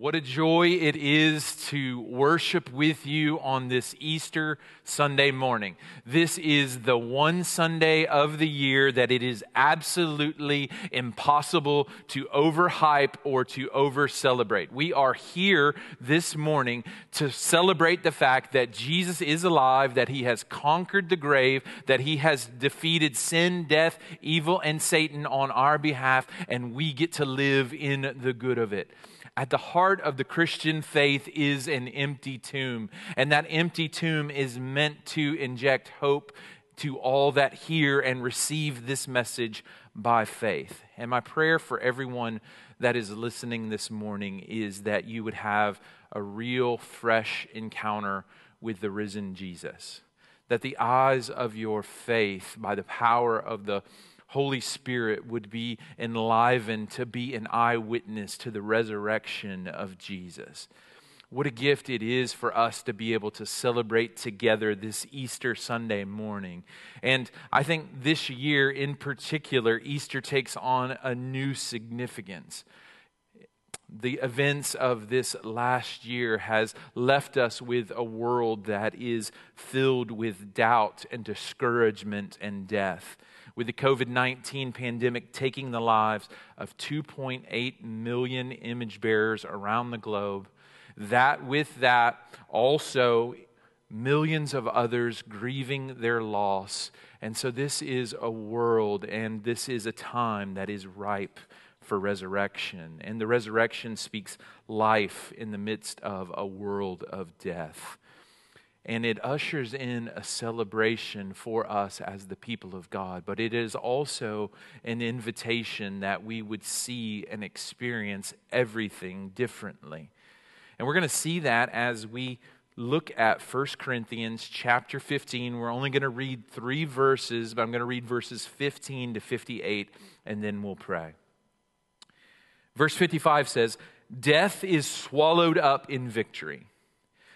What a joy it is to worship with you on this Easter Sunday morning. This is the one Sunday of the year that it is absolutely impossible to overhype or to over celebrate. We are here this morning to celebrate the fact that Jesus is alive, that he has conquered the grave, that he has defeated sin, death, evil, and Satan on our behalf, and we get to live in the good of it. At the heart of the Christian faith is an empty tomb, and that empty tomb is meant to inject hope to all that hear and receive this message by faith. And my prayer for everyone that is listening this morning is that you would have a real, fresh encounter with the risen Jesus. That the eyes of your faith, by the power of the Holy Spirit would be enlivened to be an eyewitness to the resurrection of Jesus. What a gift it is for us to be able to celebrate together this Easter Sunday morning. And I think this year in particular, Easter takes on a new significance. The events of this last year has left us with a world that is filled with doubt and discouragement and death with the COVID 19 pandemic taking the lives of 2.8 million image bearers around the globe. That, with that, also millions of others grieving their loss. And so, this is a world and this is a time that is ripe for resurrection. And the resurrection speaks life in the midst of a world of death and it ushers in a celebration for us as the people of God. But it is also an invitation that we would see and experience everything differently. And we're going to see that as we look at 1 Corinthians chapter 15. We're only going to read three verses, but I'm going to read verses 15 to 58, and then we'll pray. Verse 55 says, Death is swallowed up in victory.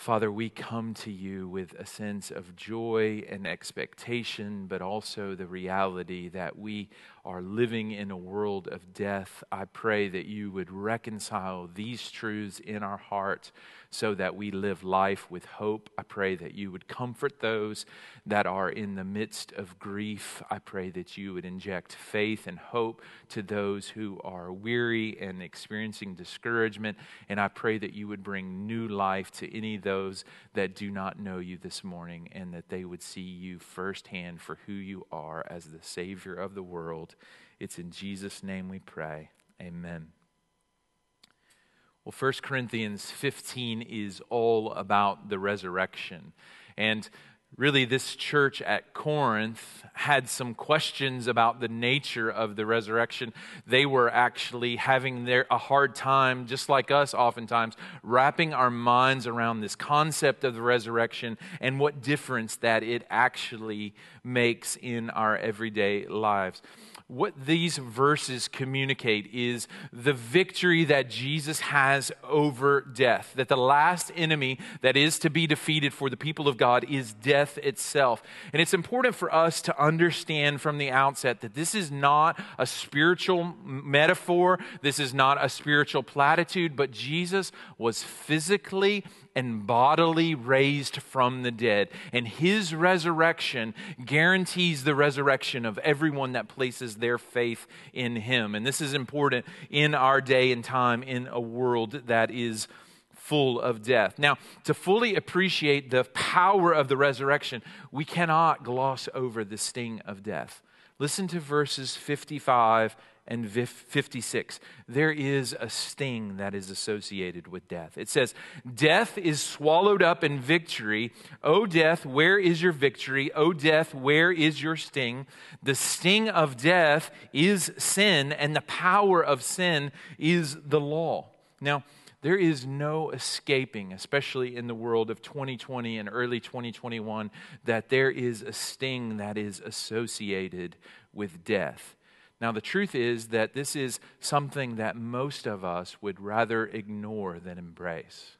Father, we come to you with a sense of joy and expectation, but also the reality that we are living in a world of death. I pray that you would reconcile these truths in our heart so that we live life with hope. I pray that you would comfort those that are in the midst of grief. I pray that you would inject faith and hope to those who are weary and experiencing discouragement. And I pray that you would bring new life to any of those that do not know you this morning and that they would see you firsthand for who you are as the Savior of the world. It's in Jesus' name we pray. Amen. Well, 1 Corinthians 15 is all about the resurrection. And really, this church at Corinth had some questions about the nature of the resurrection. They were actually having their, a hard time, just like us oftentimes, wrapping our minds around this concept of the resurrection and what difference that it actually makes in our everyday lives what these verses communicate is the victory that Jesus has over death. That the last enemy that is to be defeated for the people of God is death itself. And it's important for us to understand from the outset that this is not a spiritual metaphor, this is not a spiritual platitude, but Jesus was physically and bodily raised from the dead. And his resurrection guarantees the resurrection of everyone that places their faith in him. And this is important in our day and time in a world that is full of death. Now, to fully appreciate the power of the resurrection, we cannot gloss over the sting of death. Listen to verses 55 and 56. There is a sting that is associated with death. It says, Death is swallowed up in victory. O death, where is your victory? O death, where is your sting? The sting of death is sin, and the power of sin is the law. Now, there is no escaping, especially in the world of 2020 and early 2021, that there is a sting that is associated with death. Now, the truth is that this is something that most of us would rather ignore than embrace.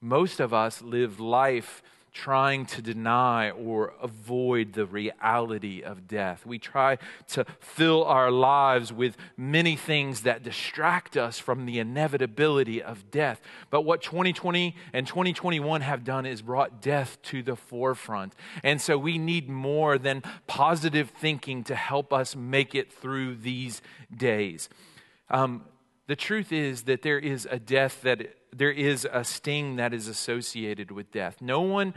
Most of us live life trying to deny or avoid the reality of death. We try to fill our lives with many things that distract us from the inevitability of death. But what 2020 and 2021 have done is brought death to the forefront. And so we need more than positive thinking to help us make it through these days. Um, the truth is that there is a death that there is a sting that is associated with death. No one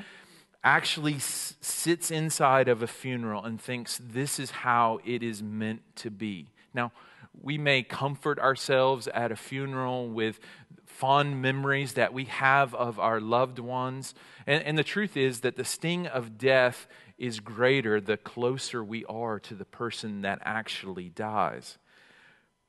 actually s- sits inside of a funeral and thinks this is how it is meant to be. Now, we may comfort ourselves at a funeral with fond memories that we have of our loved ones. And, and, the truth is that the sting of death is greater the closer we are to the person that actually dies.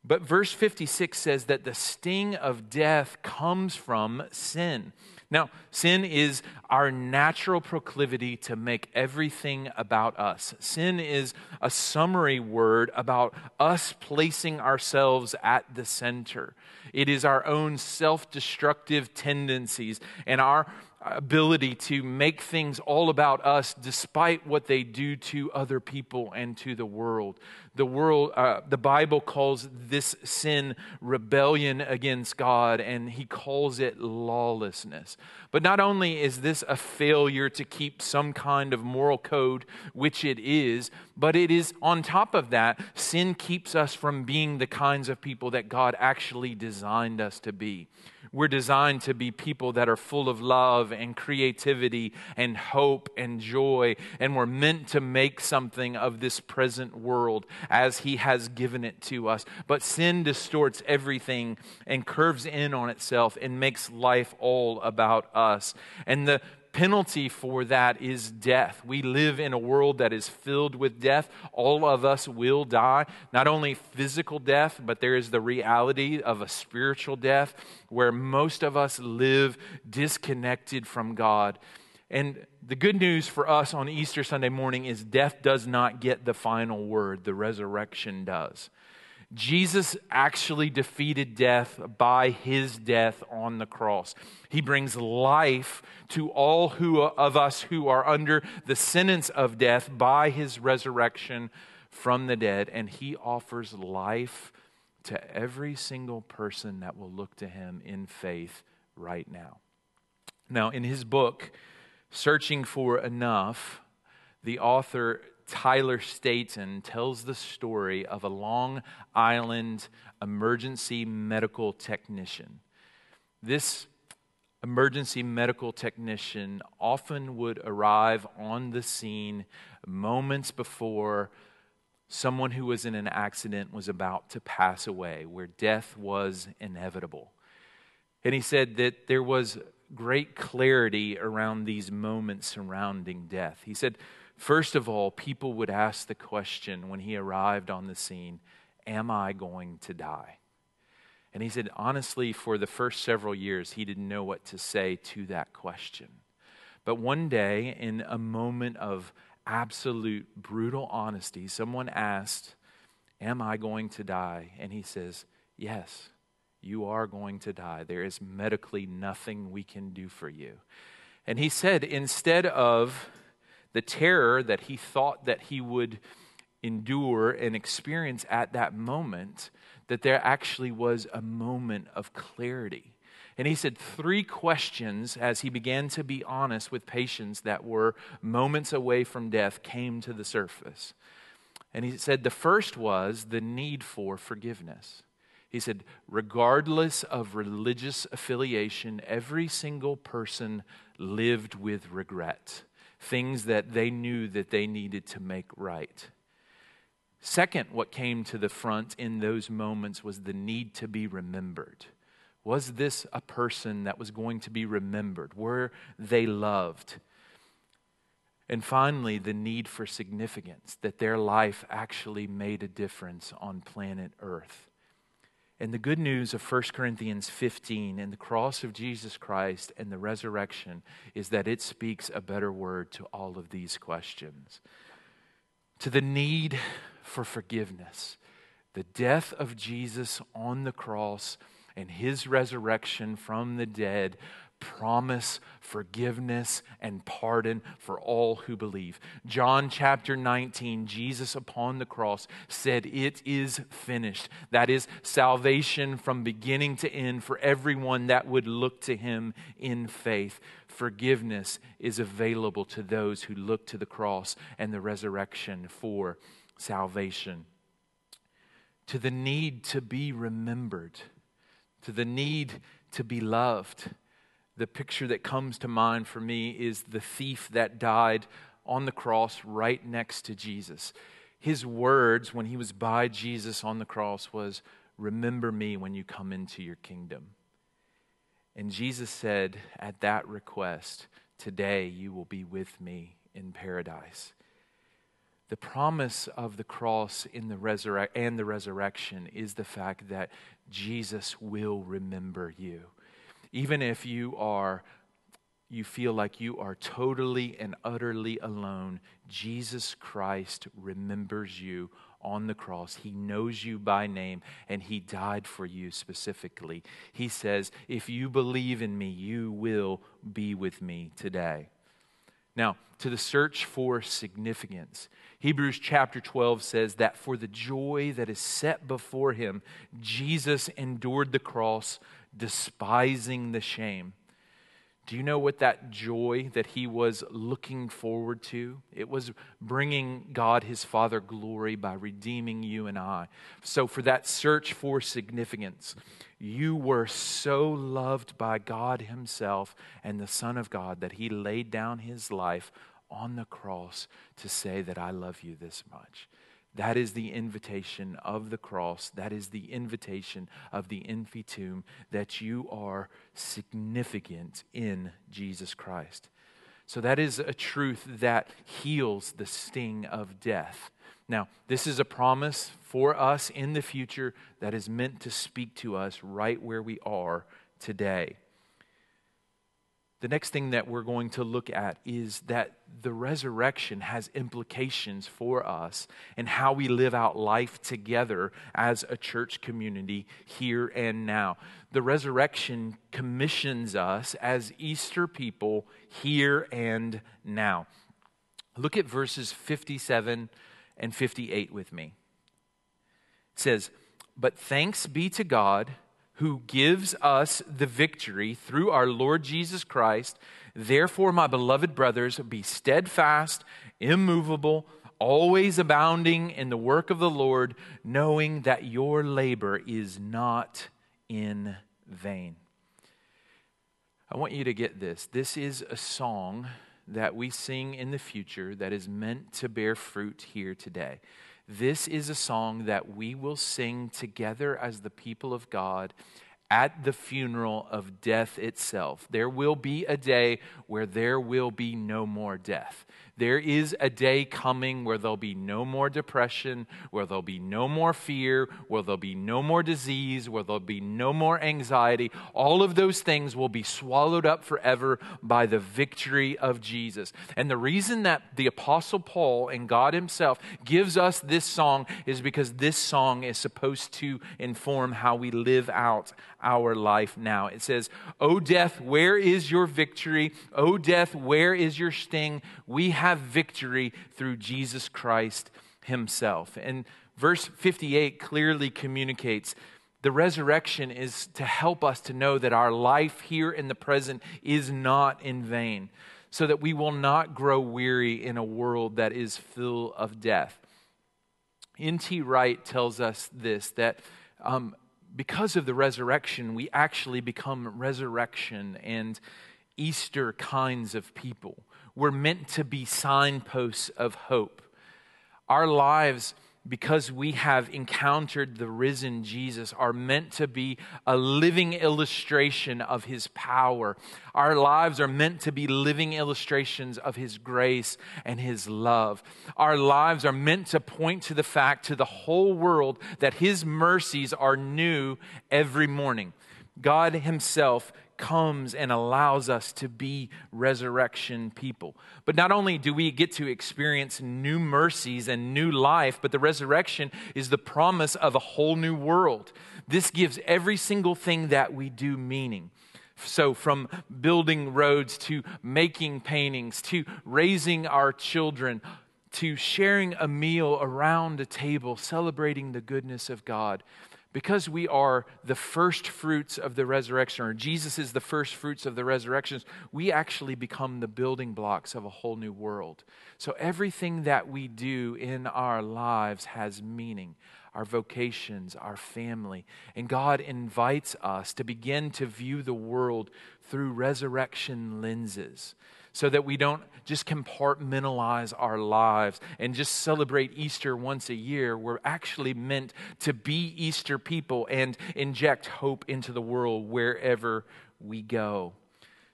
But verse 56 says that the sting of death comes from sin. Now, sin is our natural proclivity to make everything about us. Sin is a summary word about us placing ourselves at the center. It is our own self destructive tendencies and our ability to make things all about us despite what they do to other people and to the world. The world, uh, the Bible calls this sin rebellion against God, and he calls it lawlessness. But not only is this a failure to keep some kind of moral code, which it is, but it is on top of that, sin keeps us from being the kinds of people that God actually designed us to be. We're designed to be people that are full of love and creativity and hope and joy. And we're meant to make something of this present world as He has given it to us. But sin distorts everything and curves in on itself and makes life all about us. And the penalty for that is death. We live in a world that is filled with death. All of us will die, not only physical death, but there is the reality of a spiritual death where most of us live disconnected from God. And the good news for us on Easter Sunday morning is death does not get the final word, the resurrection does. Jesus actually defeated death by his death on the cross. He brings life to all who, of us who are under the sentence of death by his resurrection from the dead, and he offers life to every single person that will look to him in faith right now. Now, in his book, Searching for Enough, the author Tyler Staton tells the story of a Long Island emergency medical technician. This emergency medical technician often would arrive on the scene moments before someone who was in an accident was about to pass away, where death was inevitable. And he said that there was great clarity around these moments surrounding death. He said, First of all, people would ask the question when he arrived on the scene Am I going to die? And he said, honestly, for the first several years, he didn't know what to say to that question. But one day, in a moment of absolute brutal honesty, someone asked, Am I going to die? And he says, Yes, you are going to die. There is medically nothing we can do for you. And he said, instead of the terror that he thought that he would endure and experience at that moment, that there actually was a moment of clarity. And he said three questions as he began to be honest with patients that were moments away from death came to the surface. And he said the first was the need for forgiveness. He said, regardless of religious affiliation, every single person lived with regret things that they knew that they needed to make right. Second, what came to the front in those moments was the need to be remembered. Was this a person that was going to be remembered? Were they loved? And finally, the need for significance, that their life actually made a difference on planet Earth. And the good news of 1 Corinthians 15 and the cross of Jesus Christ and the resurrection is that it speaks a better word to all of these questions. To the need for forgiveness, the death of Jesus on the cross and his resurrection from the dead promise forgiveness and pardon for all who believe. John chapter 19, Jesus upon the cross said, It is finished. That is salvation from beginning to end for everyone that would look to him in faith. Forgiveness is available to those who look to the cross and the resurrection for salvation. To the need to be remembered, to the need to be loved the picture that comes to mind for me is the thief that died on the cross right next to Jesus. His words when he was by Jesus on the cross was, Remember me when you come into your kingdom. And Jesus said at that request, Today you will be with me in paradise. The promise of the cross in the resurre- and the resurrection is the fact that Jesus will remember you. Even if you are you feel like you are totally and utterly alone, Jesus Christ remembers you on the cross. He knows you by name and He died for you specifically. He says, If you believe in me, you will be with me today. Now, to the search for significance, Hebrews chapter 12 says that for the joy that is set before him, Jesus endured the cross despising the shame. Do you know what that joy that he was looking forward to? It was bringing God his Father glory by redeeming you and I. So, for that search for significance, you were so loved by God himself and the Son of God that he laid down his life on the cross to say that I love you this much. That is the invitation of the cross. That is the invitation of the infitum that you are significant in Jesus Christ. So, that is a truth that heals the sting of death. Now, this is a promise for us in the future that is meant to speak to us right where we are today. The next thing that we're going to look at is that the resurrection has implications for us and how we live out life together as a church community here and now. The resurrection commissions us as Easter people here and now. Look at verses 57 and 58 with me. It says, But thanks be to God who gives us the victory through our Lord Jesus Christ. Therefore, my beloved brothers, be steadfast, immovable, always abounding in the work of the Lord, knowing that your labor is not in vain. I want you to get this. This is a song that we sing in the future that is meant to bear fruit here today. This is a song that we will sing together as the people of God at the funeral of death itself. There will be a day where there will be no more death. There is a day coming where there'll be no more depression, where there'll be no more fear, where there'll be no more disease, where there'll be no more anxiety. All of those things will be swallowed up forever by the victory of Jesus. And the reason that the Apostle Paul and God Himself gives us this song is because this song is supposed to inform how we live out our life now. It says, O death, where is your victory? O death, where is your sting? We have have victory through Jesus Christ himself. And verse 58 clearly communicates the resurrection is to help us to know that our life here in the present is not in vain, so that we will not grow weary in a world that is full of death. N.T. Wright tells us this that um, because of the resurrection, we actually become resurrection and Easter kinds of people. We're meant to be signposts of hope. Our lives because we have encountered the risen Jesus, are meant to be a living illustration of his power. Our lives are meant to be living illustrations of his grace and his love. Our lives are meant to point to the fact to the whole world that his mercies are new every morning. God himself comes and allows us to be resurrection people. But not only do we get to experience new mercies and new life, but the resurrection is the promise of a whole new world. This gives every single thing that we do meaning. So, from building roads to making paintings to raising our children to sharing a meal around a table, celebrating the goodness of God because we are the first fruits of the resurrection, or Jesus is the first fruits of the resurrections, we actually become the building blocks of a whole new world. So everything that we do in our lives has meaning our vocations, our family. And God invites us to begin to view the world through resurrection lenses so that we don't just compartmentalize our lives and just celebrate Easter once a year. We're actually meant to be Easter people and inject hope into the world wherever we go.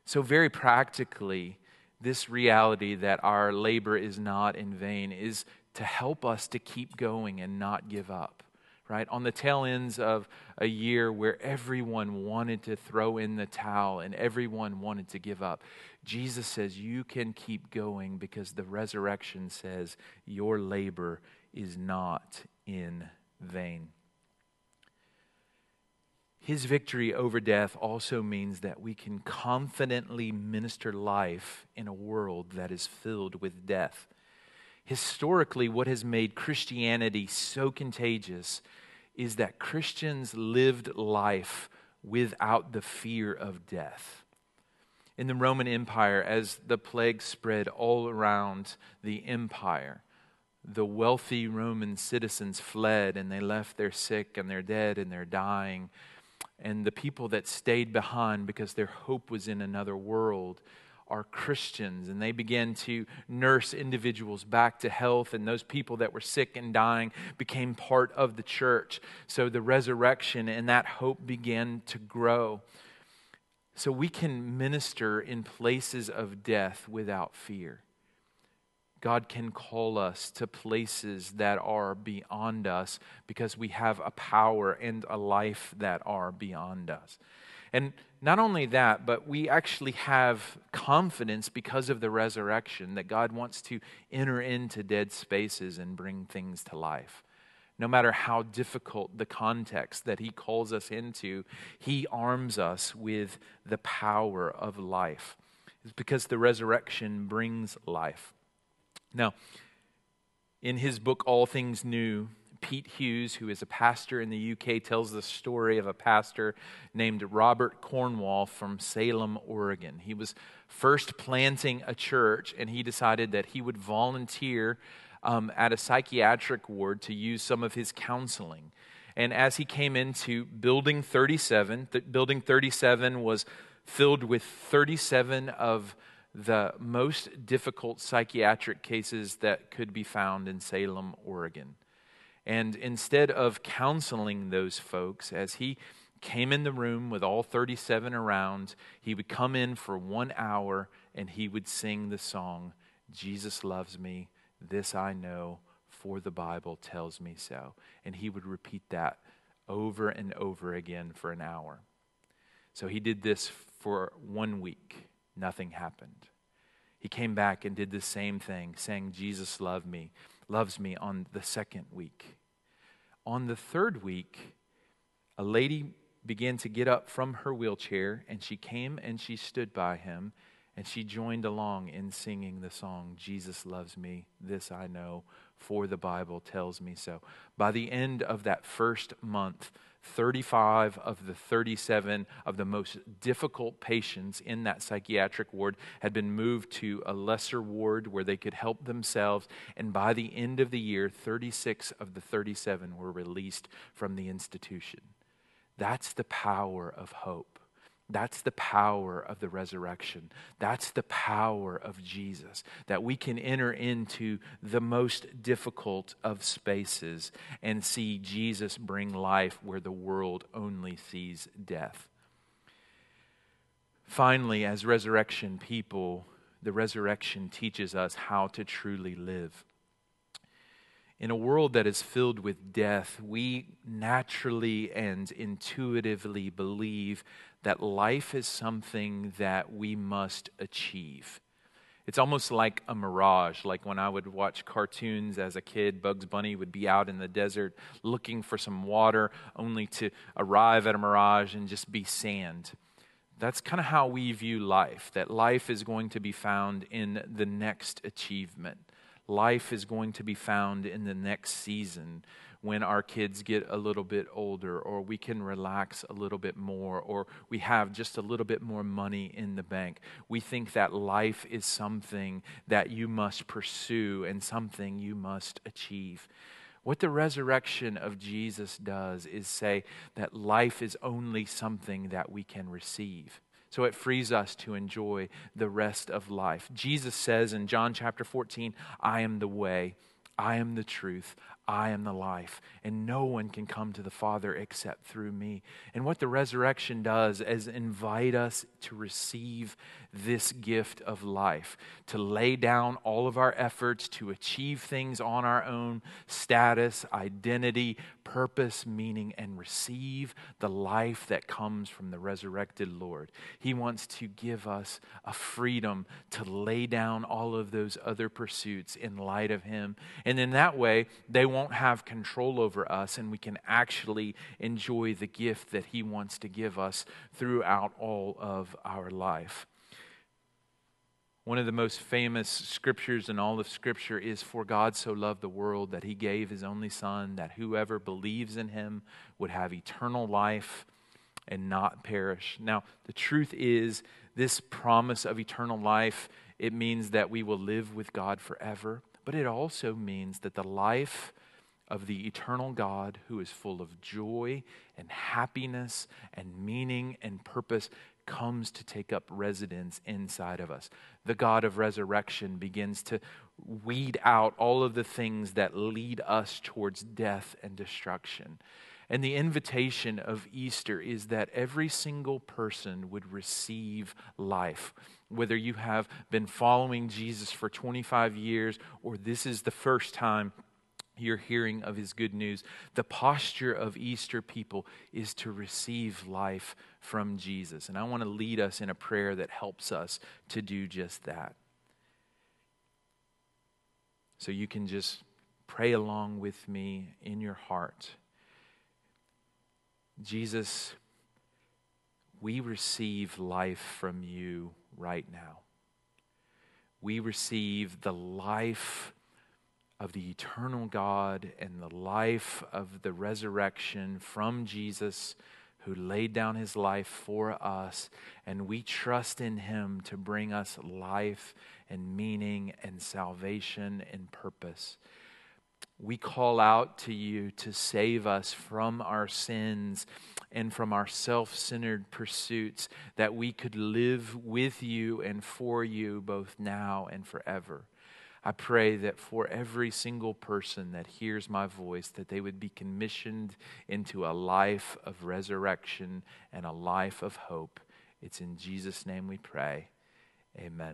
So, very practically, this reality that our labor is not in vain is to help us to keep going and not give up right? On the tail ends of a year where everyone wanted to throw in the towel and everyone wanted to give up, Jesus says, You can keep going because the resurrection says, Your labor is not in vain. His victory over death also means that we can confidently minister life in a world that is filled with death historically, what has made Christianity so contagious is that Christians lived life without the fear of death. In the Roman Empire, as the plague spread all around the empire, the wealthy Roman citizens fled and they left their sick and their dead and their dying. And the people that stayed behind because their hope was in another world are Christians, and they began to nurse individuals back to health, and those people that were sick and dying became part of the church. So the resurrection and that hope began to grow. So we can minister in places of death without fear. God can call us to places that are beyond us because we have a power and a life that are beyond us. And not only that, but we actually have confidence because of the resurrection that God wants to enter into dead spaces and bring things to life. No matter how difficult the context that He calls us into, He arms us with the power of life. It's because the resurrection brings life. Now, in his book, All Things New, Pete Hughes, who is a pastor in the UK, tells the story of a pastor named Robert Cornwall from Salem, Oregon. He was first planting a church, and he decided that he would volunteer um, at a psychiatric ward to use some of his counseling. And as he came into Building 37, th- Building 37 was filled with 37 of the most difficult psychiatric cases that could be found in Salem, Oregon. And instead of counseling those folks, as he came in the room with all 37 around, he would come in for one hour and he would sing the song, Jesus loves me, this I know, for the Bible tells me so. And he would repeat that over and over again for an hour. So he did this for one week. Nothing happened. He came back and did the same thing, saying, Jesus loved me, loves me on the second week. On the third week, a lady began to get up from her wheelchair, and she came and she stood by him, and she joined along in singing the song, Jesus Loves Me, This I Know, for the Bible tells me so. By the end of that first month, 35 of the 37 of the most difficult patients in that psychiatric ward had been moved to a lesser ward where they could help themselves. And by the end of the year, 36 of the 37 were released from the institution. That's the power of hope. That's the power of the resurrection. That's the power of Jesus, that we can enter into the most difficult of spaces and see Jesus bring life where the world only sees death. Finally, as resurrection people, the resurrection teaches us how to truly live. In a world that is filled with death, we naturally and intuitively believe that life is something that we must achieve. It's almost like a mirage. Like when I would watch cartoons as a kid, Bugs Bunny would be out in the desert looking for some water, only to arrive at a mirage and just be sand. That's kind of how we view life, that life is going to be found in the next achievement life is going to be found in the next season when our kids get a little bit older, or we can relax a little bit more, or we have just a little bit more money in the bank. We think that life is something that you must pursue and something you must achieve. What the resurrection of Jesus does is say that life is only something that we can receive. So it frees us to enjoy the rest of life. Jesus says in John chapter 14, I am the way, I am the truth, I am the life, and no one can come to the Father except through me. And what the resurrection does is invite us to receive this gift of life, to lay down all of our efforts to achieve things on our own status, identity, purpose, meaning, and receive the life that comes from the resurrected Lord. He wants to give us a freedom to lay down all of those other pursuits in light of Him. And in that way, they won't have control over us, and we can actually enjoy the gift that He wants to give us throughout all of our life. One of the most famous scriptures in all of Scripture is For God so loved the world that he gave his only Son, that whoever believes in him would have eternal life and not perish. Now, the truth is, this promise of eternal life, it means that we will live with God forever, but it also means that the life of the eternal God who is full of joy and happiness and meaning and purpose comes to take up residence inside of us. The God of resurrection begins to weed out all of the things that lead us towards death and destruction. And the invitation of Easter is that every single person would receive life. Whether you have been following Jesus for 25 years or this is the first time you're hearing of his good news. The posture of Easter people is to receive life from Jesus. And I want to lead us in a prayer that helps us to do just that. So you can just pray along with me in your heart. Jesus, we receive life from you right now. We receive the life of the eternal God and the life of the resurrection from Jesus, who laid down his life for us. And we trust in him to bring us life and meaning and salvation and purpose. We call out to you to save us from our sins and from our self centered pursuits, that we could live with you and for you both now and forever. I pray that for every single person that hears my voice, that they would be commissioned into a life of resurrection and a life of hope. It's in Jesus' name we pray. Amen.